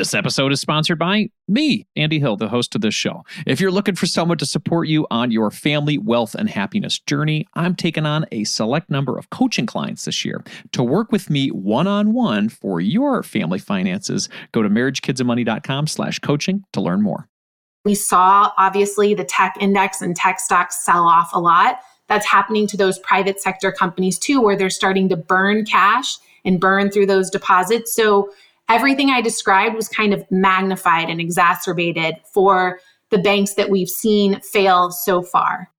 This episode is sponsored by me, Andy Hill, the host of this show. If you're looking for someone to support you on your family, wealth, and happiness journey, I'm taking on a select number of coaching clients this year. To work with me one-on-one for your family finances, go to marriagekidsandmoney.com slash coaching to learn more. We saw obviously the tech index and tech stocks sell off a lot. That's happening to those private sector companies too, where they're starting to burn cash and burn through those deposits. So everything I described was kind of magnified and exacerbated for the banks that we've seen fail so far.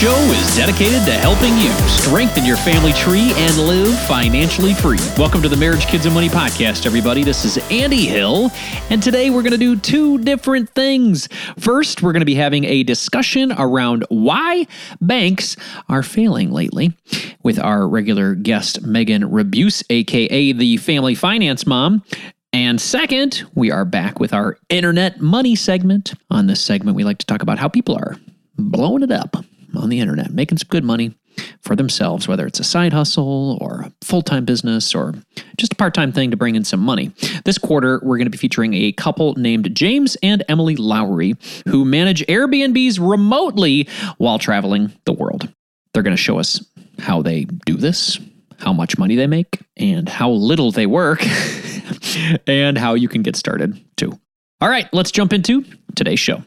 Show is dedicated to helping you strengthen your family tree and live financially free. Welcome to the Marriage, Kids, and Money podcast, everybody. This is Andy Hill, and today we're going to do two different things. First, we're going to be having a discussion around why banks are failing lately with our regular guest, Meghan Rabuse, aka the Family Finance Mom. And second, we are back with our internet money segment. On this segment, we like to talk about how people are blowing it up on the internet, making some good money for themselves, whether it's a side hustle or a full time business or just a part time thing to bring in some money. This quarter, we're going to be featuring a couple named James and Emily Lowery who manage Airbnbs remotely while traveling the world. They're going to show us how they do this, how much money they make, and how little they work, and how you can get started too. All right, let's jump into today's show.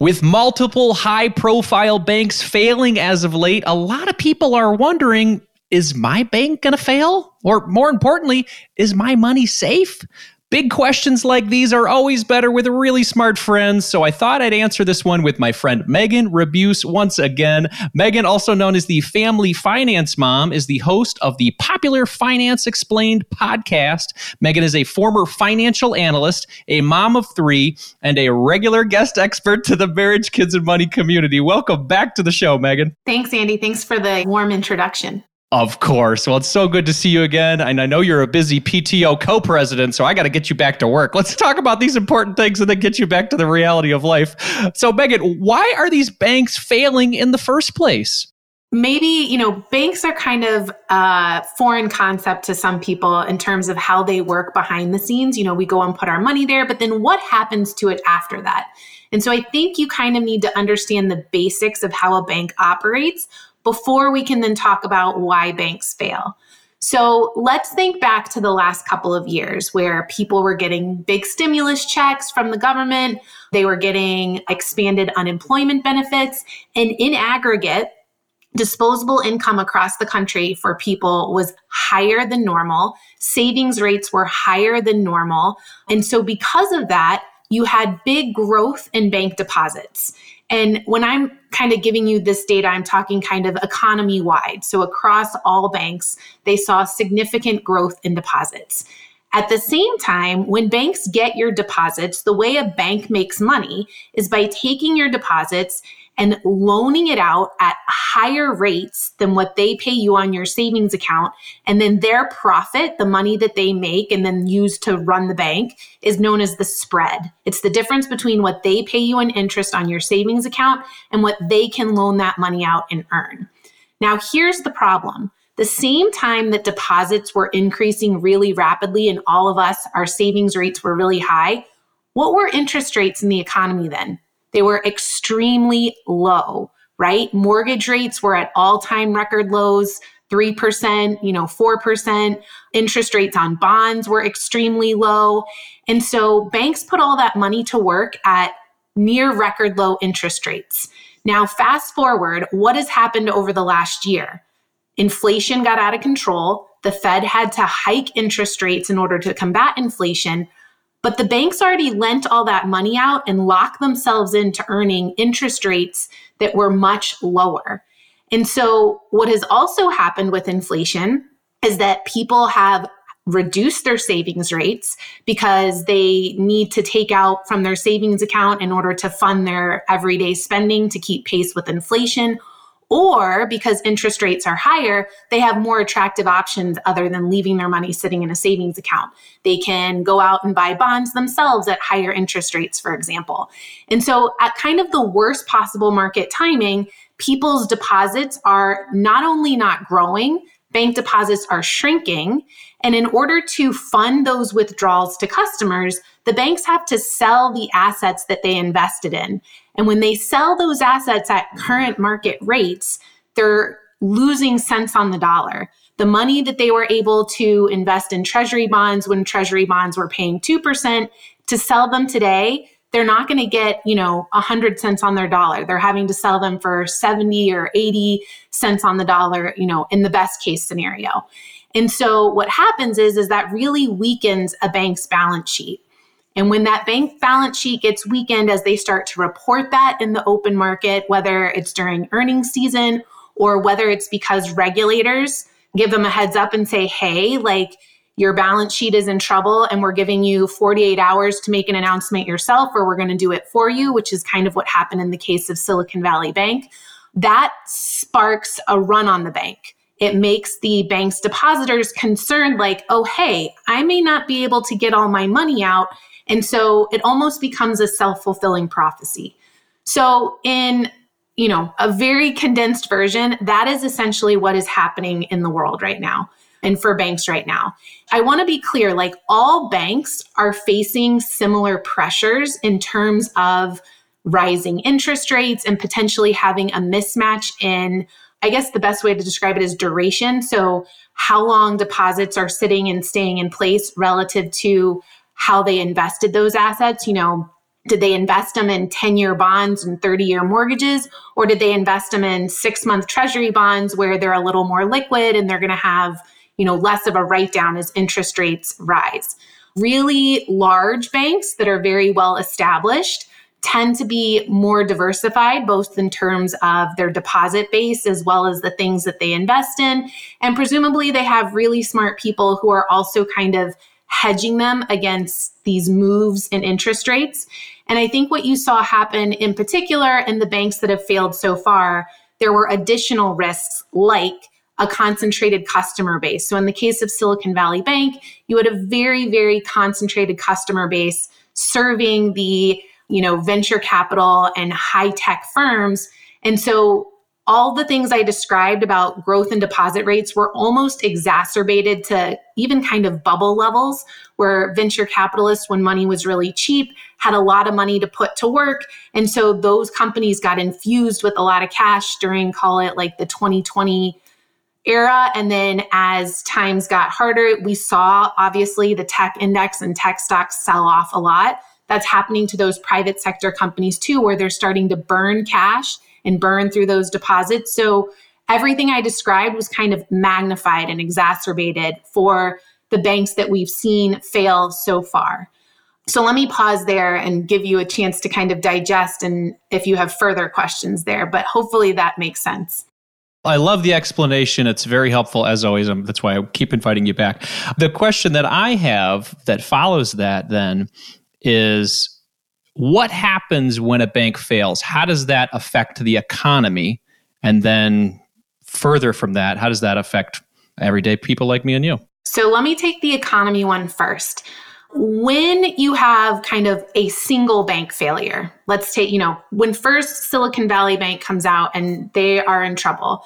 With multiple high profile banks failing as of late, a lot of people are wondering is my bank going to fail? Or more importantly, is my money safe? Big questions like these are always better with really smart friends, so I thought I'd answer this one with my friend Meghan Rabuse once again. Meghan, also known as the Family Finance Mom, is the host of the popular Finance Explained podcast. Meghan is a former financial analyst, a mom of three, and a regular guest expert to the Marriage, Kids, and Money community. Welcome back to the show, Meghan. Thanks, Andy. Thanks for the warm introduction. Of course. Well, it's so good to see you again. And I know you're a busy PTO co president, so I got to get you back to work. Let's talk about these important things and then get you back to the reality of life. So, Meghan, why are these banks failing in the first place? Maybe, you know, banks are kind of a foreign concept to some people in terms of how they work behind the scenes. You know, we go and put our money there, but then what happens to it after that? And so I think you kind of need to understand the basics of how a bank operates before we can then talk about why banks fail. So let's think back to the last couple of years where people were getting big stimulus checks from the government. They were getting expanded unemployment benefits. And in aggregate, disposable income across the country for people was higher than normal. Savings rates were higher than normal. And so because of that, you had big growth in bank deposits. And when I'm kind of giving you this data, I'm talking kind of economy wide. So across all banks, they saw significant growth in deposits. At the same time, when banks get your deposits, the way a bank makes money is by taking your deposits and loaning it out at higher rates than what they pay you on your savings account. And then their profit, the money that they make and then use to run the bank, is known as the spread. It's the difference between what they pay you in interest on your savings account and what they can loan that money out and earn. Now, here's the problem. The same time that deposits were increasing really rapidly and all of us, our savings rates were really high, what were interest rates in the economy then? They were extremely low, right? Mortgage rates were at all time record lows. 3%, you know, 4%. Interest rates on bonds were extremely low. And so banks put all that money to work at near record low interest rates. Now, fast forward, what has happened over the last year? Inflation got out of control. The Fed had to hike interest rates in order to combat inflation. But the banks already lent all that money out and locked themselves into earning interest rates that were much lower. And so, what has also happened with inflation is that people have reduced their savings rates because they need to take out from their savings account in order to fund their everyday spending to keep pace with inflation or because interest rates are higher, they have more attractive options other than leaving their money sitting in a savings account. They can go out and buy bonds themselves at higher interest rates, for example. And so, at kind of the worst possible market timing, people's deposits are not only not growing, bank deposits are shrinking. And in order to fund those withdrawals to customers, the banks have to sell the assets that they invested in. And when they sell those assets at current market rates, they're losing cents on the dollar. The money that they were able to invest in treasury bonds when treasury bonds were paying 2% to sell them today, they're not going to get, you know, 100 cents on their dollar. They're having to sell them for 70 or 80 cents on the dollar, you know, in the best case scenario. And so what happens is is that really weakens a bank's balance sheet. And when that bank balance sheet gets weakened as they start to report that in the open market, whether it's during earnings season or whether it's because regulators give them a heads up and say, hey, like your balance sheet is in trouble and we're giving you 48 hours to make an announcement yourself or we're going to do it for you, which is kind of what happened in the case of Silicon Valley Bank. That sparks a run on the bank. It makes the bank's depositors concerned, like, oh, hey, I may not be able to get all my money out. And so it almost becomes a self fulfilling prophecy. So, in you know, a very condensed version, that is essentially what is happening in the world right now and for banks right now. I want to be clear like all banks are facing similar pressures in terms of rising interest rates and potentially having a mismatch in I guess the best way to describe it is duration. So, how long deposits are sitting and staying in place relative to how they invested those assets. You know, did they invest them in 10 year bonds and 30 year mortgages? Or did they invest them in six month treasury bonds where they're a little more liquid and they're going to have, you know, less of a write down as interest rates rise? Really large banks that are very well established tend to be more diversified, both in terms of their deposit base as well as the things that they invest in. And presumably, they have really smart people who are also kind of hedging them against these moves in interest rates. And I think what you saw happen in particular in the banks that have failed so far, there were additional risks like a concentrated customer base. So in the case of Silicon Valley Bank, you had a very, very concentrated customer base serving the, you know, venture capital and high tech firms. And so all the things I described about growth and deposit rates were almost exacerbated to even kind of bubble levels where venture capitalists, when money was really cheap, had a lot of money to put to work. And so those companies got infused with a lot of cash during, call it like the 2020 era. And then as times got harder, we saw obviously the tech index and tech stocks sell off a lot. That's happening to those private sector companies too, where they're starting to burn cash and burn through those deposits. So everything I described was kind of magnified and exacerbated for the banks that we've seen fail so far. So let me pause there and give you a chance to kind of digest and if you have further questions there, but hopefully that makes sense. I love the explanation. It's very helpful as always. Um, that's why I keep inviting you back. The question that I have that follows that then is what happens when a bank fails? How does that affect the economy? And then further from that, how does that affect everyday people like me and you? So let me take the economy one first. When you have kind of a single bank failure, let's take, you know, when first Silicon Valley Bank comes out and they are in trouble,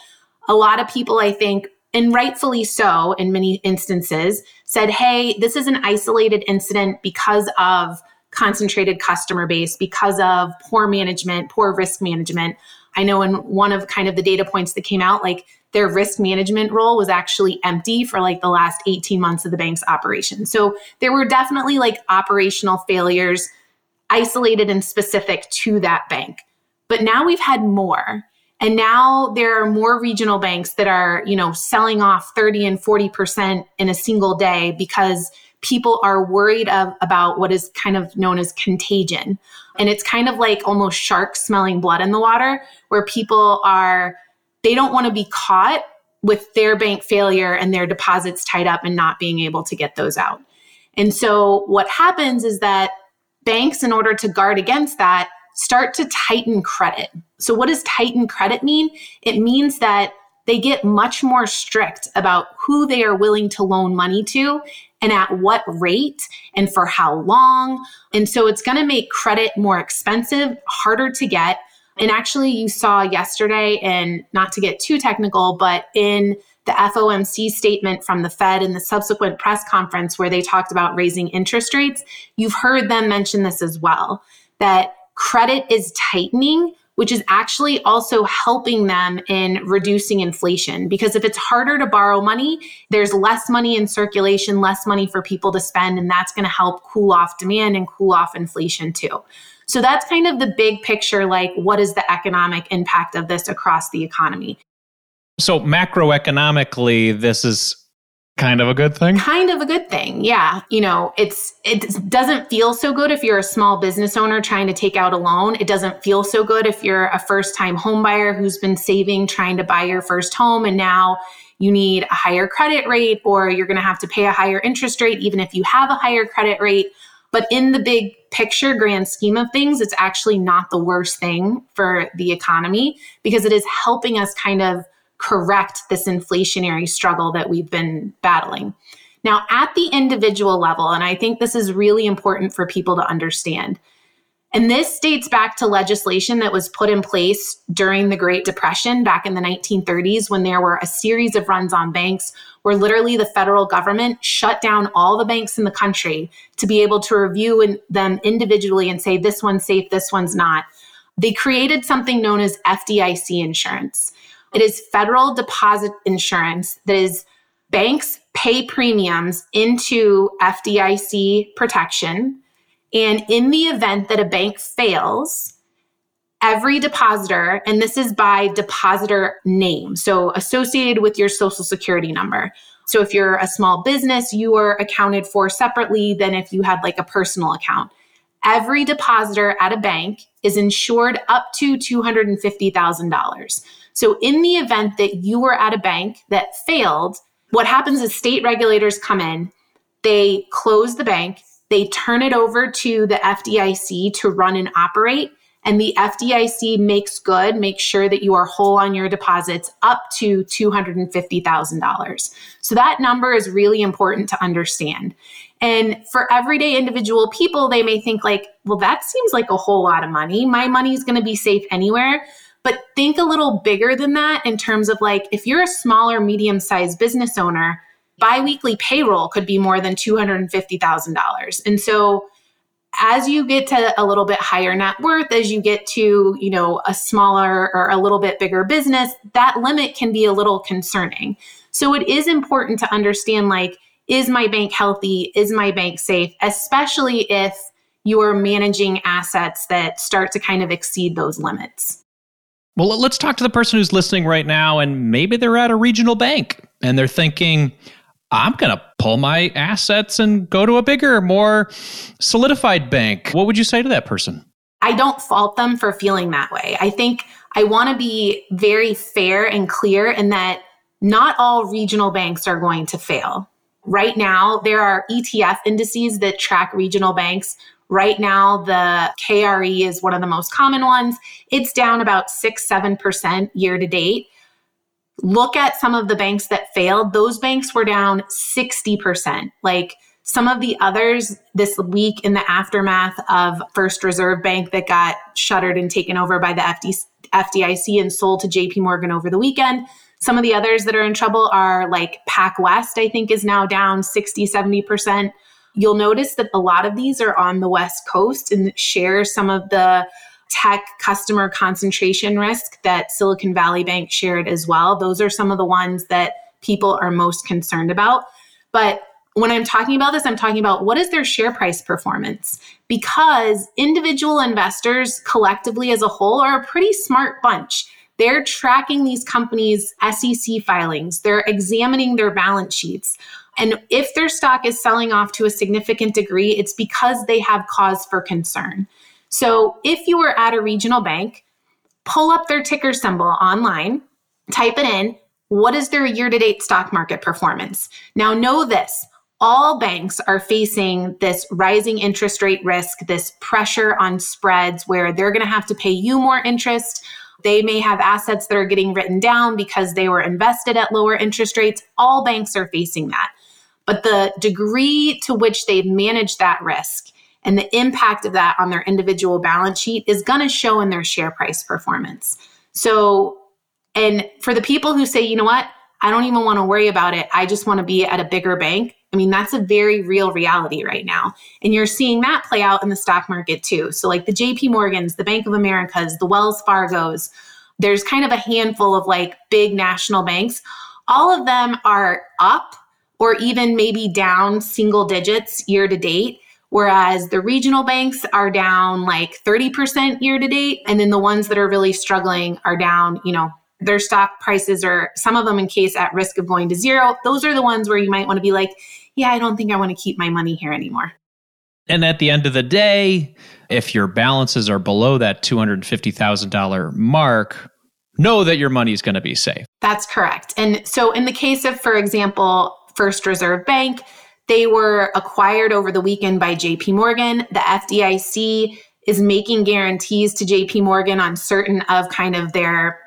a lot of people, I think, and rightfully so in many instances, said, hey, this is an isolated incident because of concentrated customer base because of poor management, poor risk management. I know in one of kind of the data points that came out, like their risk management role was actually empty for like the last 18 months of the bank's operation. So there were definitely like operational failures isolated and specific to that bank. But now we've had more. And now there are more regional banks that are, you know, selling off 30 and 40% in a single day because people are worried of, about what is kind of known as contagion. And it's kind of like almost sharks smelling blood in the water, where people are, they don't want to be caught with their bank failure and their deposits tied up and not being able to get those out. And so what happens is that banks, in order to guard against that, start to tighten credit. So, what does tighten credit mean? It means that they get much more strict about who they are willing to loan money to and at what rate and for how long. And so it's going to make credit more expensive, harder to get. And actually, you saw yesterday, and not to get too technical, but in the FOMC statement from the Fed and the subsequent press conference where they talked about raising interest rates, you've heard them mention this as well that credit is tightening, which is actually also helping them in reducing inflation. Because if it's harder to borrow money, there's less money in circulation, less money for people to spend, and that's going to help cool off demand and cool off inflation too. So that's kind of the big picture like, what is the economic impact of this across the economy? So, macroeconomically, this is kind of a good thing? Kind of a good thing yeah. You know it's it doesn't feel so good if you're a small business owner trying to take out a loan. It doesn't feel so good if you're a first time home buyer who's been saving trying to buy your first home and now you need a higher credit rate or you're going to have to pay a higher interest rate even if you have a higher credit rate. But in the big picture grand scheme of things it's actually not the worst thing for the economy because it is helping us kind of correct this inflationary struggle that we've been battling. Now, at the individual level, and I think this is really important for people to understand, and this dates back to legislation that was put in place during the Great Depression back in the 1930s when there were a series of runs on banks where literally the federal government shut down all the banks in the country to be able to review them individually and say, this one's safe, this one's not. They created something known as FDIC insurance. It is federal deposit insurance that is banks pay premiums into FDIC protection. And in the event that a bank fails, every depositor, and this is by depositor name, so associated with your social security number. So if you're a small business, you are accounted for separately than if you had like a personal account. Every depositor at a bank is insured up to $250,000. So, in the event that you were at a bank that failed, what happens is state regulators come in, they close the bank, they turn it over to the FDIC to run and operate. And the FDIC makes good, makes sure that you are whole on your deposits up to $250,000. So that number is really important to understand. And for everyday individual people, they may think, like, well, that seems like a whole lot of money. My money is going to be safe anywhere. But think a little bigger than that in terms of like if you're a smaller, medium sized business owner, biweekly payroll could be more than $250,000. And so as you get to a little bit higher net worth, as you get to, you know, a smaller or a little bit bigger business, that limit can be a little concerning. So it is important to understand like, is my bank healthy? Is my bank safe? Especially if you are managing assets that start to kind of exceed those limits. Well, let's talk to the person who's listening right now, and maybe they're at a regional bank and they're thinking, I'm going to pull my assets and go to a bigger, more solidified bank. What would you say to that person? I don't fault them for feeling that way. I think I want to be very fair and clear in that not all regional banks are going to fail. Right now, there are ETF indices that track regional banks Right now, the KRE is one of the most common ones. It's down about six, 7% year to date. Look at some of the banks that failed. Those banks were down 60%. Like some of the others this week in the aftermath of First Reserve Bank that got shuttered and taken over by the FDIC and sold to JP Morgan over the weekend. Some of the others that are in trouble are like PacWest, I think is now down 60, 70%. You'll notice that a lot of these are on the West Coast and share some of the tech customer concentration risk that Silicon Valley Bank shared as well. Those are some of the ones that people are most concerned about. But when I'm talking about this, I'm talking about what is their share price performance? Because individual investors collectively as a whole are a pretty smart bunch. They're tracking these companies' SEC filings, they're examining their balance sheets. And if their stock is selling off to a significant degree, it's because they have cause for concern. So if you are at a regional bank, pull up their ticker symbol online, type it in. What is their year to date stock market performance? Now, know this all banks are facing this rising interest rate risk, this pressure on spreads where they're going to have to pay you more interest. They may have assets that are getting written down because they were invested at lower interest rates. All banks are facing that but the degree to which they've managed that risk And the impact of that on their individual balance sheet is going to show in their share price performance. So, and for the people who say, you know what, I don't even want to worry about it, I just want to be at a bigger bank. I mean, that's a very real reality right now. And you're seeing that play out in the stock market too. So, like the JP Morgans, the Bank of Americas, the Wells Fargos, there's kind of a handful of like big national banks. All of them are up or even maybe down single digits year to date. Whereas the regional banks are down like 30% year to date. And then the ones that are really struggling are down, you know, their stock prices are some of them in case at risk of going to zero. Those are the ones where you might want to be like, yeah, I don't think I want to keep my money here anymore. And at the end of the day, if your balances are below that $250,000 mark, know that your money is going to be safe. That's correct. And so, in the case of, for example, First Reserve Bank, they were acquired over the weekend by JP Morgan. The FDIC is making guarantees to JP Morgan on certain of kind of their,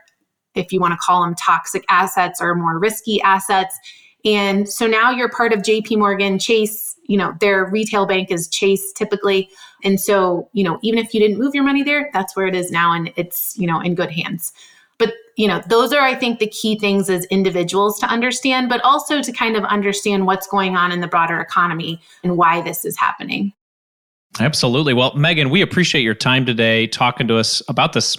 if you want to call them toxic assets or more risky assets. And so now you're part of JP Morgan Chase, you know, their retail bank is Chase typically. And so, you know, even if you didn't move your money there, that's where it is now and it's, you know, in good hands. But, you know, those are, I think, the key things as individuals to understand, but also to kind of understand what's going on in the broader economy and why this is happening. Absolutely. Well, Meghan, we appreciate your time today talking to us about this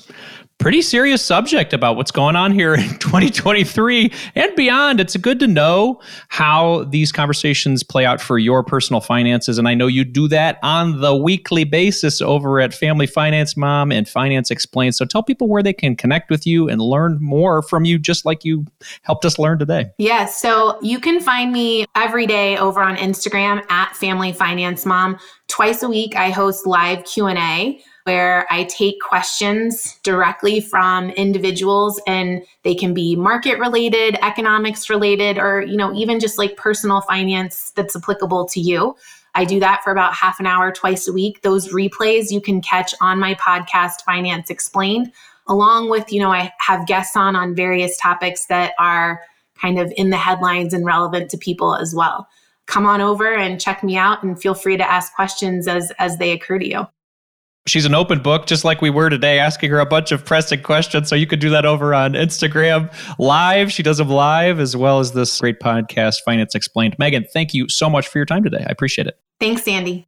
pretty serious subject about what's going on here in 2023 and beyond. It's good to know how these conversations play out for your personal finances. And I know you do that on the weekly basis over at Family Finance Mom and Finance Explained. So tell people where they can connect with you and learn more from you, just like you helped us learn today. Yes. So you can find me every day over on Instagram at Family Finance Mom. Twice a week, I host live Q&A where I take questions directly from individuals and they can be market related, economics related, or, you know, even just like personal finance that's applicable to you. I do that for about half an hour twice a week. Those replays you can catch on my podcast, Finance Explained, along with, you know, I have guests on on various topics that are kind of in the headlines and relevant to people as well. Come on over and check me out and feel free to ask questions as as they occur to you. She's an open book, just like we were today, asking her a bunch of pressing questions. So you could do that over on Instagram live. She does them live, as well as this great podcast, Finance Explained. Meghan, thank you so much for your time today. I appreciate it. Thanks, Sandy.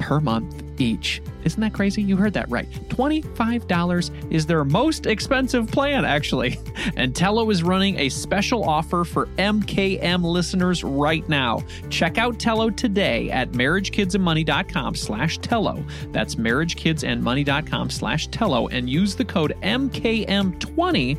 per month each. Isn't that crazy? You heard that right. $25 is their most expensive plan, actually. And Tello is running a special offer for MKM listeners right now. Check out Tello today at marriagekidsandmoney.com slash Tello. That's marriagekidsandmoney.com slash Tello and use the code MKM20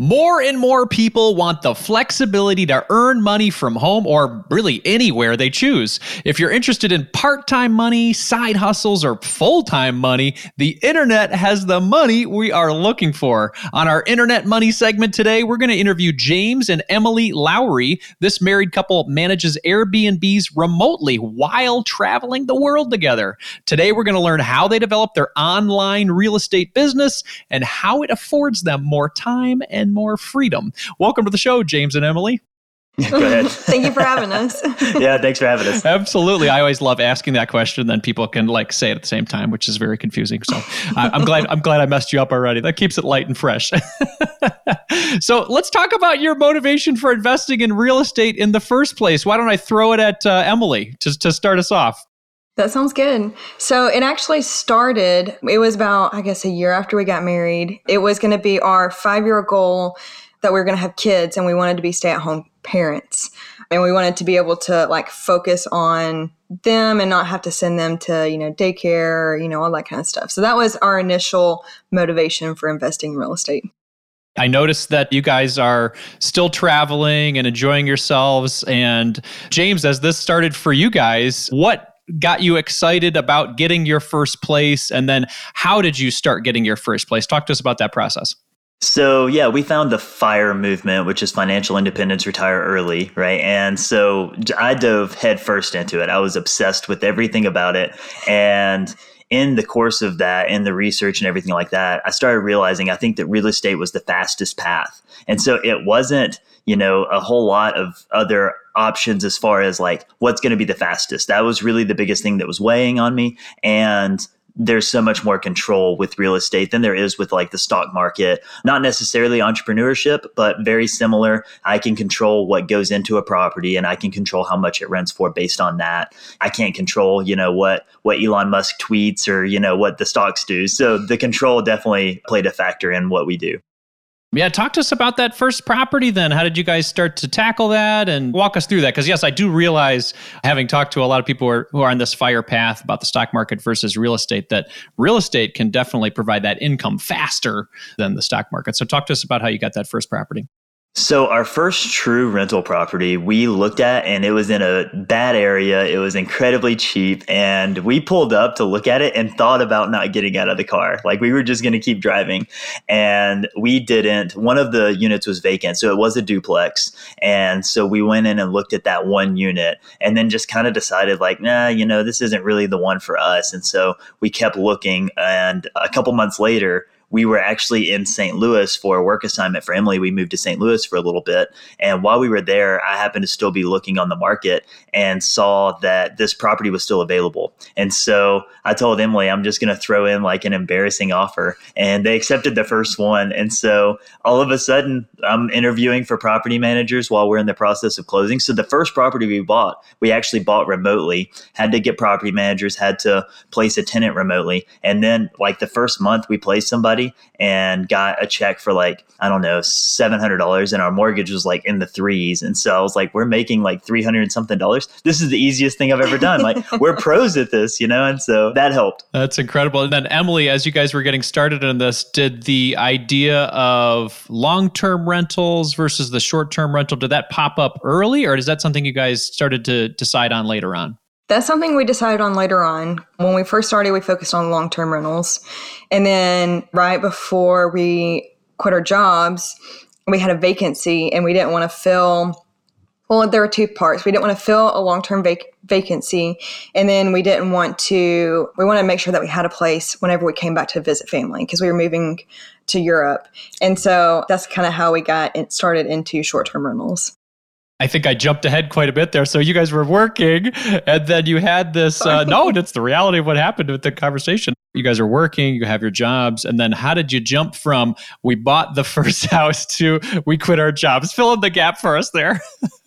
More and more people want the flexibility to earn money from home or really anywhere they choose. If you're interested in part time money, side hustles, or full time money, the internet has the money we are looking for. On our Internet Money segment today, we're going to interview James and Emily Lowery. This married couple manages Airbnbs remotely while traveling the world together. Today, we're going to learn how they develop their online real estate business and how it affords them more time and more freedom. Welcome to the show, James and Emily. Go ahead. Thank you for having us. yeah, thanks for having us. Absolutely. I always love asking that question. Then people can like say it at the same time, which is very confusing. So I, I'm glad I'm glad I messed you up already. That keeps it light and fresh. so let's talk about your motivation for investing in real estate in the first place. Why don't I throw it at uh, Emily to to start us off? That sounds good. So it actually started, it was about, I guess, a year after we got married. It was going to be our five year goal that we were going to have kids and we wanted to be stay at home parents. And we wanted to be able to like focus on them and not have to send them to, you know, daycare, you know, all that kind of stuff. So that was our initial motivation for investing in real estate. I noticed that you guys are still traveling and enjoying yourselves. And James, as this started for you guys, what got you excited about getting your first place? And then how did you start getting your first place? Talk to us about that process. So, yeah, we found the FIRE movement, which is financial independence, retire early, right? And so I dove headfirst into it. I was obsessed with everything about it. And in the course of that in the research and everything like that, I started realizing I think that real estate was the fastest path. And so it wasn't, you know, a whole lot of other options as far as like what's going to be the fastest. That was really the biggest thing that was weighing on me. And there's so much more control with real estate than there is with like the stock market. Not necessarily entrepreneurship, but very similar. I can control what goes into a property and I can control how much it rents for based on that. I can't control, you know, what what Elon Musk tweets or, you know, what the stocks do. So the control definitely played a factor in what we do. Yeah, talk to us about that first property then. How did you guys start to tackle that and walk us through that? Because, yes, I do realize, having talked to a lot of people who are, who are on this fire path about the stock market versus real estate, that real estate can definitely provide that income faster than the stock market. So, talk to us about how you got that first property. So our first true rental property we looked at and it was in a bad area. It was incredibly cheap and we pulled up to look at it and thought about not getting out of the car. Like we were just going to keep driving and we didn't. One of the units was vacant. So it was a duplex. And so we went in and looked at that one unit and then just kind of decided like, nah, you know, this isn't really the one for us. And so we kept looking and a couple months later, we were actually in St. Louis for a work assignment for Emily. We moved to St. Louis for a little bit. And while we were there, I happened to still be looking on the market and saw that this property was still available. And so I told Emily, I'm just going to throw in like an embarrassing offer. And they accepted the first one. And so all of a sudden, I'm interviewing for property managers while we're in the process of closing. So the first property we bought, we actually bought remotely, had to get property managers, had to place a tenant remotely. And then, like the first month, we placed somebody somebody and got a check for like, I don't know, $700 and our mortgage was like in the threes. And so I was like, we're making like 300 and something dollars. This is the easiest thing I've ever done. Like we're pros at this, you know? And so that helped. That's incredible. And then Emily, as you guys were getting started in this, did the idea of long-term rentals versus the short-term rental, did that pop up early or is that something you guys started to decide on later on? That's something we decided on later on. When we first started, we focused on long term rentals. And then right before we quit our jobs, we had a vacancy and we didn't want to fill. Well, there were two parts. We didn't want to fill a long term vac- vacancy. And then we didn't want to, we wanted to make sure that we had a place whenever we came back to visit family because we were moving to Europe. And so that's kind of how we got started into short term rentals. I think I jumped ahead quite a bit there. So you guys were working, and then you had this. Uh, no, that's the reality of what happened with the conversation. You guys are working, you have your jobs, and then how did you jump from we bought the first house to we quit our jobs? Fill in the gap for us there.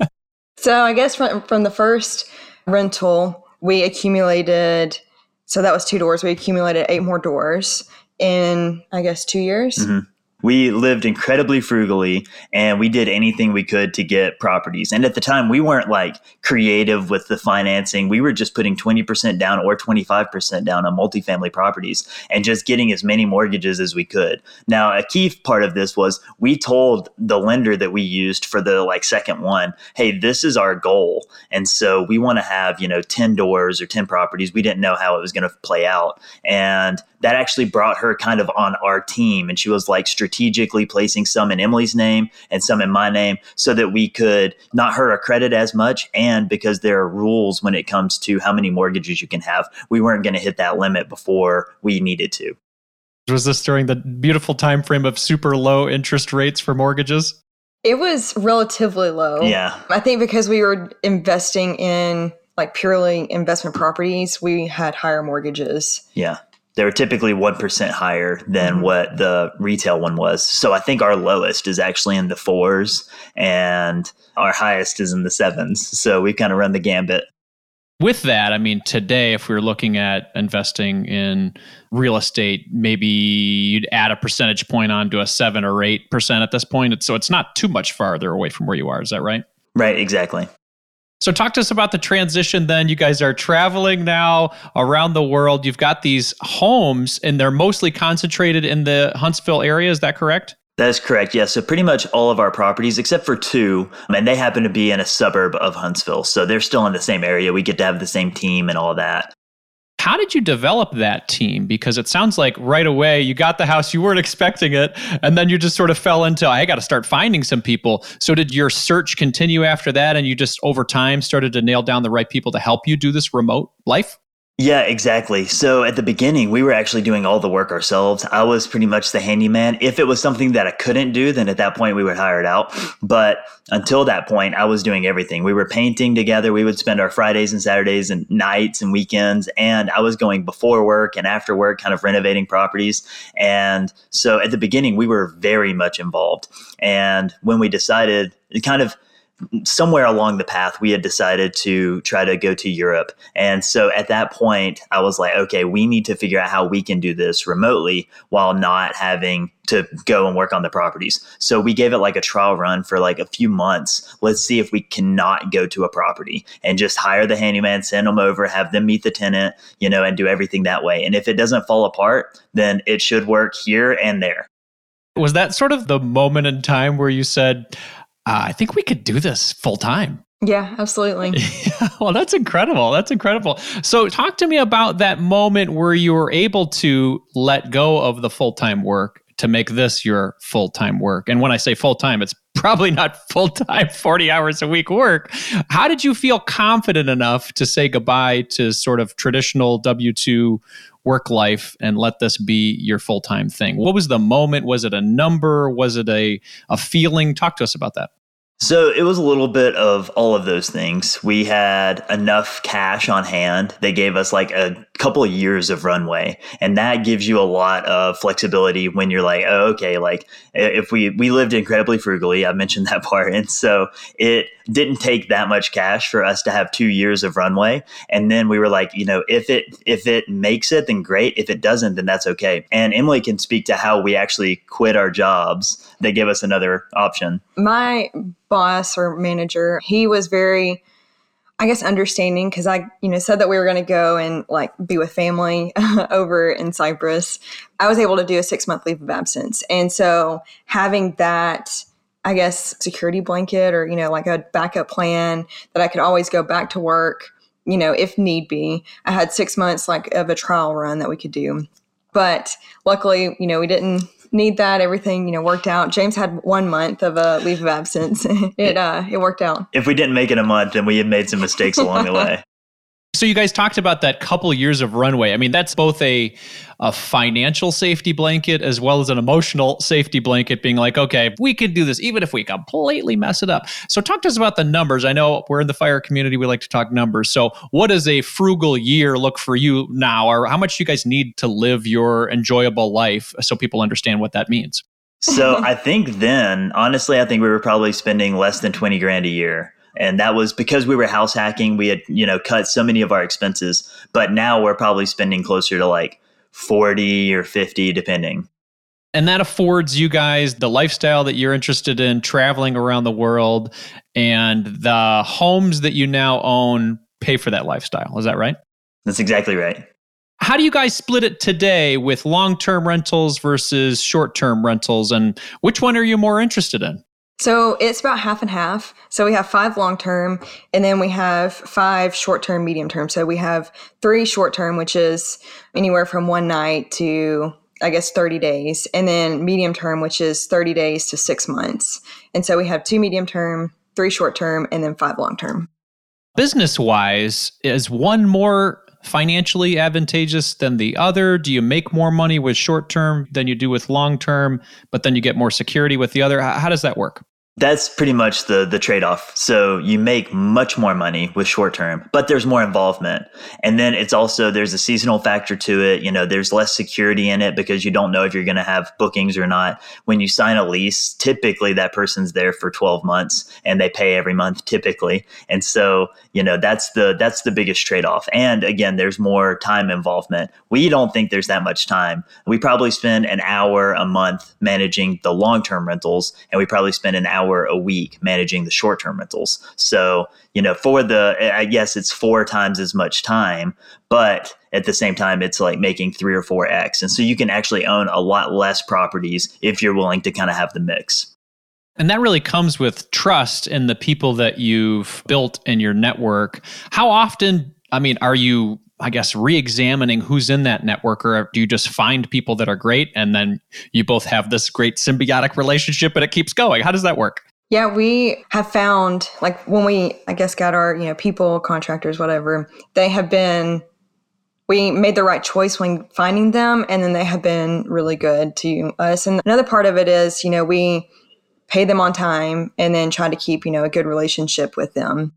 so I guess from from the first rental, we accumulated. So that was two doors. We accumulated eight more doors in I guess two years. Mm-hmm we lived incredibly frugally and we did anything we could to get properties. And at the time, we weren't like creative with the financing. We were just putting 20% down or 25% down on multifamily properties and just getting as many mortgages as we could. Now, a key part of this was we told the lender that we used for the like second one, hey, this is our goal. And so we want to have, you know, 10 doors or 10 properties. We didn't know how it was going to play out. And that actually brought her kind of on our team. And she was like strategically placing some in Emily's name and some in my name so that we could not hurt our credit as much. And because there are rules when it comes to how many mortgages you can have, we weren't going to hit that limit before we needed to. Was this during the beautiful time frame of super low interest rates for mortgages? It was relatively low. Yeah. I think because we were investing in like purely investment properties, we had higher mortgages. Yeah they were typically 1% higher than mm-hmm. what the retail one was. So I think our lowest is actually in the fours and our highest is in the sevens. So we kind of run the gambit. With that, I mean, today, if we are looking at investing in real estate, maybe you'd add a percentage point onto a seven or eight percent at this point. So it's not too much farther away from where you are. Is that right? Right, exactly. So, talk to us about the transition then. You guys are traveling now around the world. You've got these homes, and they're mostly concentrated in the Huntsville area. Is that correct? That is correct. Yes. So pretty much all of our properties, except for two, and they happen to be in a suburb of Huntsville. So they're still in the same area. We get to have the same team and all that. How did you develop that team? Because it sounds like right away you got the house, you weren't expecting it, and then you just sort of fell into, I got to start finding some people. So, did your search continue after that, and you just over time started to nail down the right people to help you do this remote life? Yeah, exactly. So at the beginning, we were actually doing all the work ourselves. I was pretty much the handyman. If it was something that I couldn't do, then at that point we would hire it out. But until that point, I was doing everything. We were painting together. We would spend our Fridays and Saturdays and nights and weekends. And I was going before work and after work, kind of renovating properties. And so at the beginning, we were very much involved. And when we decided, it kind of, somewhere along the path, we had decided to try to go to Europe. And so at that point, I was like, okay, we need to figure out how we can do this remotely while not having to go and work on the properties. So we gave it like a trial run for like a few months. Let's see if we cannot go to a property and just hire the handyman, send them over, have them meet the tenant, you know, and do everything that way. And if it doesn't fall apart, then it should work here and there. Was that sort of the moment in time where you said, uh, I think we could do this full time. Yeah, absolutely. well, that's incredible. That's incredible. So, talk to me about that moment where you were able to let go of the full time work to make this your full time work. And when I say full time, it's probably not full time, 40 hours a week work. How did you feel confident enough to say goodbye to sort of traditional W 2 work life and let this be your full time thing? What was the moment? Was it a number? Was it a, a feeling? Talk to us about that. So it was a little bit of all of those things. We had enough cash on hand. They gave us like a couple of years of runway, and that gives you a lot of flexibility when you're like, oh, okay, like if we we lived incredibly frugally, I mentioned that part, and so it didn't take that much cash for us to have two years of runway. And then we were like, you know, if it if it makes it, then great. If it doesn't, then that's okay. And Emily can speak to how we actually quit our jobs. They give us another option. My boss or manager, he was very I guess understanding because I, you know, said that we were going to go and like be with family over in Cyprus. I was able to do a six month leave of absence, and so having that, I guess, security blanket or you know, like a backup plan that I could always go back to work, you know, if need be. I had six months like of a trial run that we could do, but luckily, you know, we didn't need that. Everything, you know, worked out. James had one month of a leave of absence. it uh it worked out. If we didn't make it a month, then we had made some mistakes along the way. So you guys talked about that couple years of runway. I mean, that's both a a financial safety blanket as well as an emotional safety blanket being like, okay, we could do this even if we completely mess it up. So talk to us about the numbers. I know we're in the fire community, we like to talk numbers. So what does a frugal year look for you now or how much do you guys need to live your enjoyable life so people understand what that means? So I think then, honestly, I think we were probably spending less than 20 grand a year and that was because we were house hacking we had you know cut so many of our expenses but now we're probably spending closer to like 40 or 50 depending. And that affords you guys the lifestyle that you're interested in traveling around the world and the homes that you now own pay for that lifestyle. Is that right? That's exactly right. How do you guys split it today with long-term rentals versus short-term rentals? And which one are you more interested in so it's about half and half. So we have five long term, and then we have five short term, medium term. So we have three short term, which is anywhere from one night to I guess 30 days, and then medium term, which is 30 days to six months. And so we have two medium term, three short term, and then five long term. Business wise, is one more financially advantageous than the other? Do you make more money with short term than you do with long term, but then you get more security with the other? How does that work? That's pretty much the the trade-off. So you make much more money with short term, but there's more involvement. And then it's also there's a seasonal factor to it. You know, there's less security in it because you don't know if you're going to have bookings or not. When you sign a lease, typically that person's there for 12 months and they pay every month typically. And so, you know, that's the that's the biggest trade-off. And again, there's more time involvement. We don't think there's that much time. We probably spend an hour a month managing the long-term rentals and we probably spend an hour hour a week managing the short term rentals. So, you know, for the, I guess it's four times as much time, but at the same time, it's like making three or four X. And so you can actually own a lot less properties if you're willing to kind of have the mix. And that really comes with trust in the people that you've built in your network. How often, I mean, are you I guess, re-examining who's in that network, or do you just find people that are great and then you both have this great symbiotic relationship and it keeps going? How does that work? Yeah, we have found like when we, I guess, got our you know people, contractors, whatever, they have been. We made the right choice when finding them, and then they have been really good to us. And another part of it is, you know, we pay them on time and then try to keep you know a good relationship with them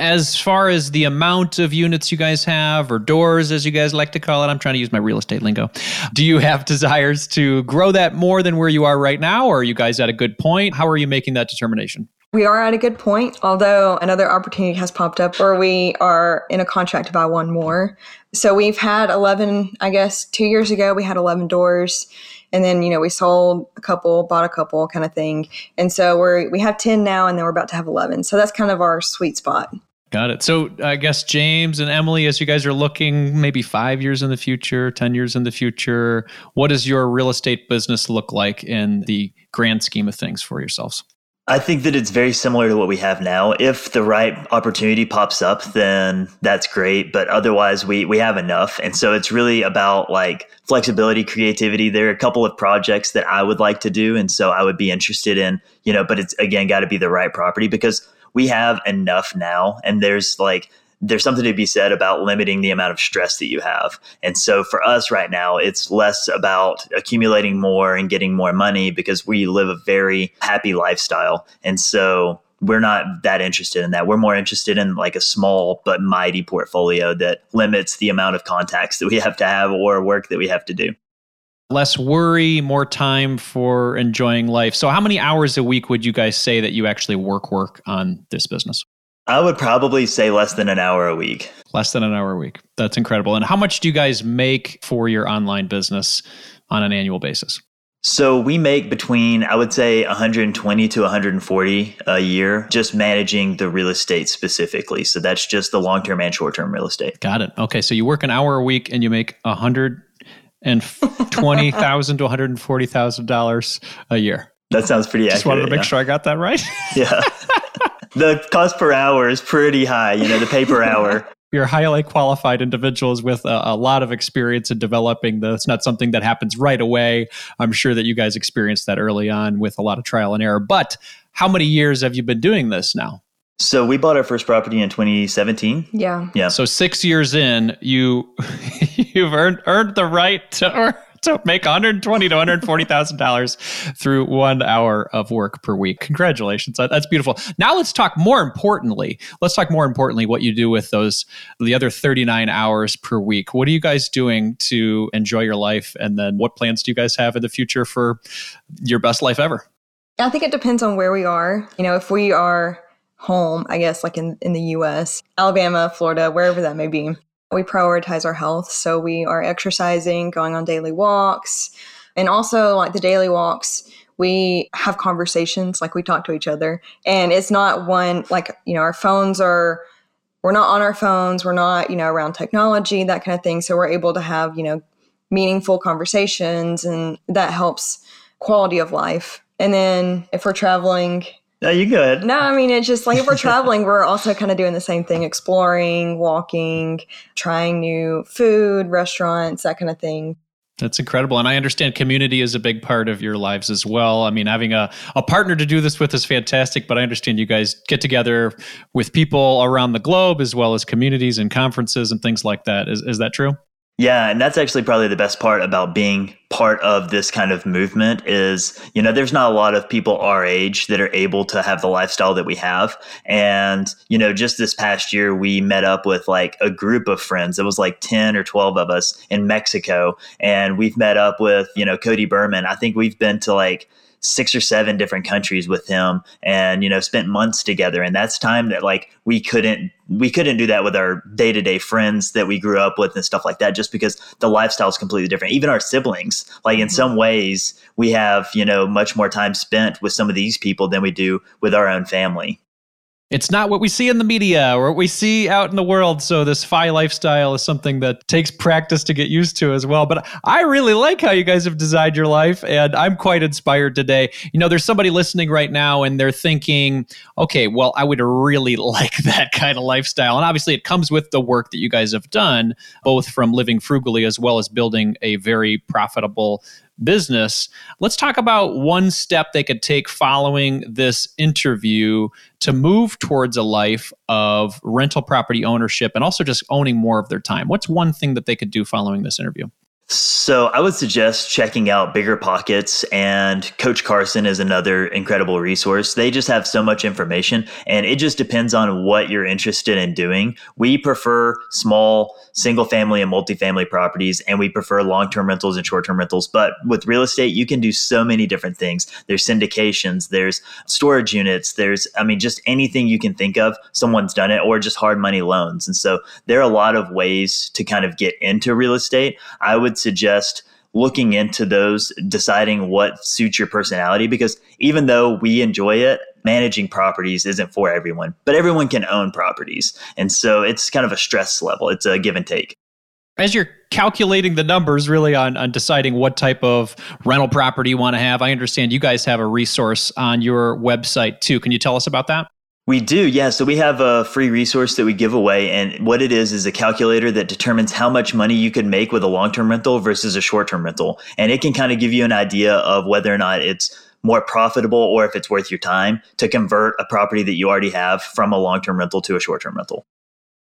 as far as the amount of units you guys have or doors as you guys like to call it i'm trying to use my real estate lingo do you have desires to grow that more than where you are right now or are you guys at a good point how are you making that determination we are at a good point, although another opportunity has popped up where we are in a contract to buy one more. So we've had 11, I guess, two years ago, we had 11 doors. And then, you know, we sold a couple, bought a couple kind of thing. And so we're, we have 10 now, and then we're about to have 11. So that's kind of our sweet spot. Got it. So I guess James and Emily, as you guys are looking maybe five years in the future, 10 years in the future, what does your real estate business look like in the grand scheme of things for yourselves? I think that it's very similar to what we have now. If the right opportunity pops up, then that's great. But otherwise, we we have enough. And so it's really about like flexibility, creativity. There are a couple of projects that I would like to do, and so I would be interested in, you know. But it's again got to be the right property because we have enough now and there's like there's something to be said about limiting the amount of stress that you have. And so for us right now, it's less about accumulating more and getting more money because we live a very happy lifestyle. And so we're not that interested in that. We're more interested in like a small but mighty portfolio that limits the amount of contacts that we have to have or work that we have to do less worry, more time for enjoying life. So, how many hours a week would you guys say that you actually work work on this business? I would probably say less than an hour a week. Less than an hour a week. That's incredible. And how much do you guys make for your online business on an annual basis? So we make between I would say 120 to 140 a year just managing the real estate specifically. So that's just the long-term and short-term real estate. Got it. Okay, so you work an hour a week and you make 100 and twenty thousand to one hundred and forty thousand dollars a year. That sounds pretty Just accurate. wanted to make yeah. sure I got that right. yeah. the cost per hour is pretty high, you know, the pay per hour. You're highly qualified individuals with a, a, lot of experience in developing this. It's not something that happens right away. I'm sure that you guys experienced that early on with a lot of trial and error. But how many years have you been doing this now? So we bought our first property in 2017. Yeah. Yeah. So six years in, you you've earned earned the right to to make 120 to 140 thousand dollars through one hour of work per week. Congratulations, that's beautiful. Now let's talk more importantly. Let's talk more importantly what you do with those the other 39 hours per week. What are you guys doing to enjoy your life, and then what plans do you guys have in the future for your best life ever? I think it depends on where we are. You know, if we are home, I guess, like in, in the US, Alabama, Florida, wherever that may be. We prioritize our health. So we are exercising, going on daily walks. And also, like the daily walks, we have conversations, like we talk to each other. And it's not one, like, you know, our phones are, we're not on our phones, we're not, you know, around technology, that kind of thing. So we're able to have, you know, meaningful conversations and that helps quality of life. And then if we're traveling, no, you go ahead. No, I mean, it's just like if we're traveling, we're also kind of doing the same thing exploring, walking, trying new food, restaurants, that kind of thing. That's incredible. And I understand community is a big part of your lives as well. I mean, having a, a partner to do this with is fantastic, but I understand you guys get together with people around the globe as well as communities and conferences and things like that. Is, is that true? Yeah, and that's actually probably the best part about being part of this kind of movement is, you know, there's not a lot of people our age that are able to have the lifestyle that we have. And, you know, just this past year we met up with like a group of friends. It was like 10 or 12 of us in Mexico and we've met up with, you know, Cody Berman. I think we've been to like six or seven different countries with him and you know spent months together. And that's time that like we couldn't we couldn't do that with our day-to-day friends that we grew up with and stuff like that just because the lifestyle is completely different. Even our siblings like in mm-hmm. some ways we have you know much more time spent with some of these people than we do with our own family it's not what we see in the media or what we see out in the world. So this FI lifestyle is something that takes practice to get used to as well. But I really like how you guys have designed your life, and I'm quite inspired today. You know, there's somebody listening right now, and they're thinking, okay, well, I would really like that kind of lifestyle. And obviously, it comes with the work that you guys have done, both from living frugally as well as building a very profitable business. Let's talk about one step they could take following this interview to move towards a life of rental property ownership and also just owning more of their time. What's one thing that they could do following this interview? So I would suggest checking out Bigger Pockets and Coach Carson is another incredible resource. They just have so much information and it just depends on what you're interested in doing. We prefer small single family and multifamily properties and we prefer long-term rentals and short-term rentals, but with real estate you can do so many different things. There's syndications, there's storage units, there's I mean just anything you can think of, someone's done it or just hard money loans. And so there are a lot of ways to kind of get into real estate. I would suggest looking into those, deciding what suits your personality. Because even though we enjoy it, managing properties isn't for everyone, but everyone can own properties. And so it's kind of a stress level, it's a give and take. As you're calculating the numbers really on, on deciding what type of rental property you want to have, I understand you guys have a resource on your website too. Can you tell us about that? We do, yeah. So we have a free resource that we give away. And what it is, is a calculator that determines how much money you could make with a long term rental versus a short term rental. And it can kind of give you an idea of whether or not it's more profitable or if it's worth your time to convert a property that you already have from a long term rental to a short term rental.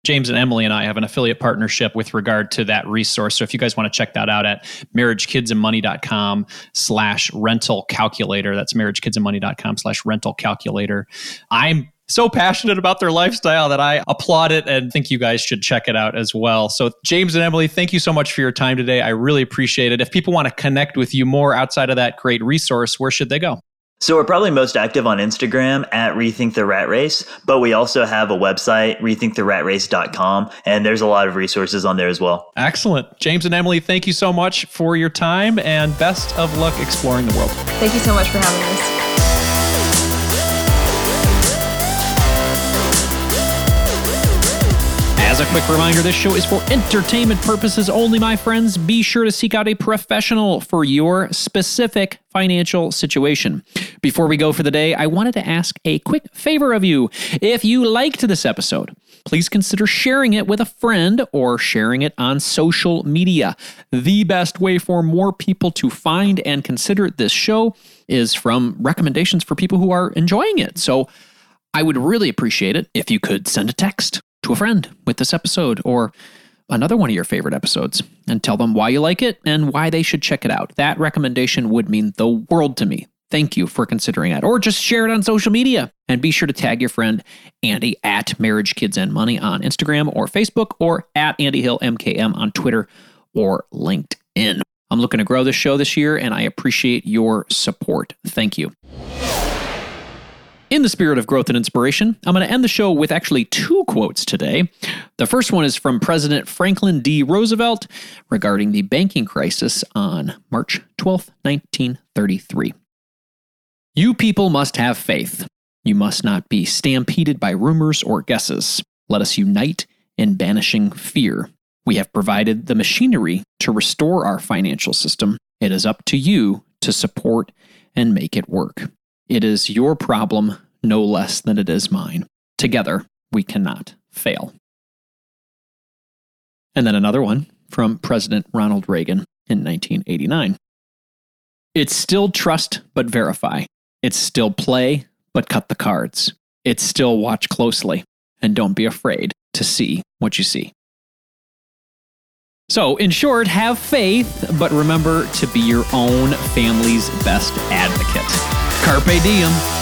James and Emily and I have an affiliate partnership with regard to that resource. So if you guys want to check that out at marriagekidsandmoney.com slash rental calculator, that's marriagekidsandmoney.com slash rental calculator. I'm so passionate about their lifestyle that I applaud it and think you guys should check it out as well. So, James and Emily, thank you so much for your time today. I really appreciate it. If people want to connect with you more outside of that great resource, where should they go? So we're probably most active on Instagram at Rethink the Rat Race, but we also have a website, rethinktheratrace.com, and there's a lot of resources on there as well. Excellent. James and Emily, thank you so much for your time and best of luck exploring the world. Thank you so much for having us. A quick reminder, this show is for entertainment purposes only, my friends. Be sure to seek out a professional for your specific financial situation. Before we go for the day, I wanted to ask a quick favor of you. If you liked this episode, please consider sharing it with a friend or sharing it on social media. The best way for more people to find and consider this show is from recommendations for people who are enjoying it. So, I would really appreciate it if you could send a text to a friend with this episode or another one of your favorite episodes and tell them why you like it and why they should check it out. That recommendation would mean the world to me. Thank you for considering that. Or just share it on social media and be sure to tag your friend Andy at Marriage Kids and Money on Instagram or Facebook or at Andy Hill MKM on Twitter or LinkedIn. I'm looking to grow this show this year and I appreciate your support. Thank you. In the spirit of growth and inspiration, I'm going to end the show with actually two quotes today. The first one is from President Franklin D. Roosevelt regarding the banking crisis on March 12, 1933. You people must have faith. You must not be stampeded by rumors or guesses. Let us unite in banishing fear. We have provided the machinery to restore our financial system. It is up to you to support and make it work. It is your problem no less than it is mine. Together, we cannot fail. And then another one from President Ronald Reagan in 1989. It's still trust but verify. It's still play but cut the cards. It's still watch closely and don't be afraid to see what you see. So, in short, have faith, but remember to be your own family's best advocate. Carpe diem.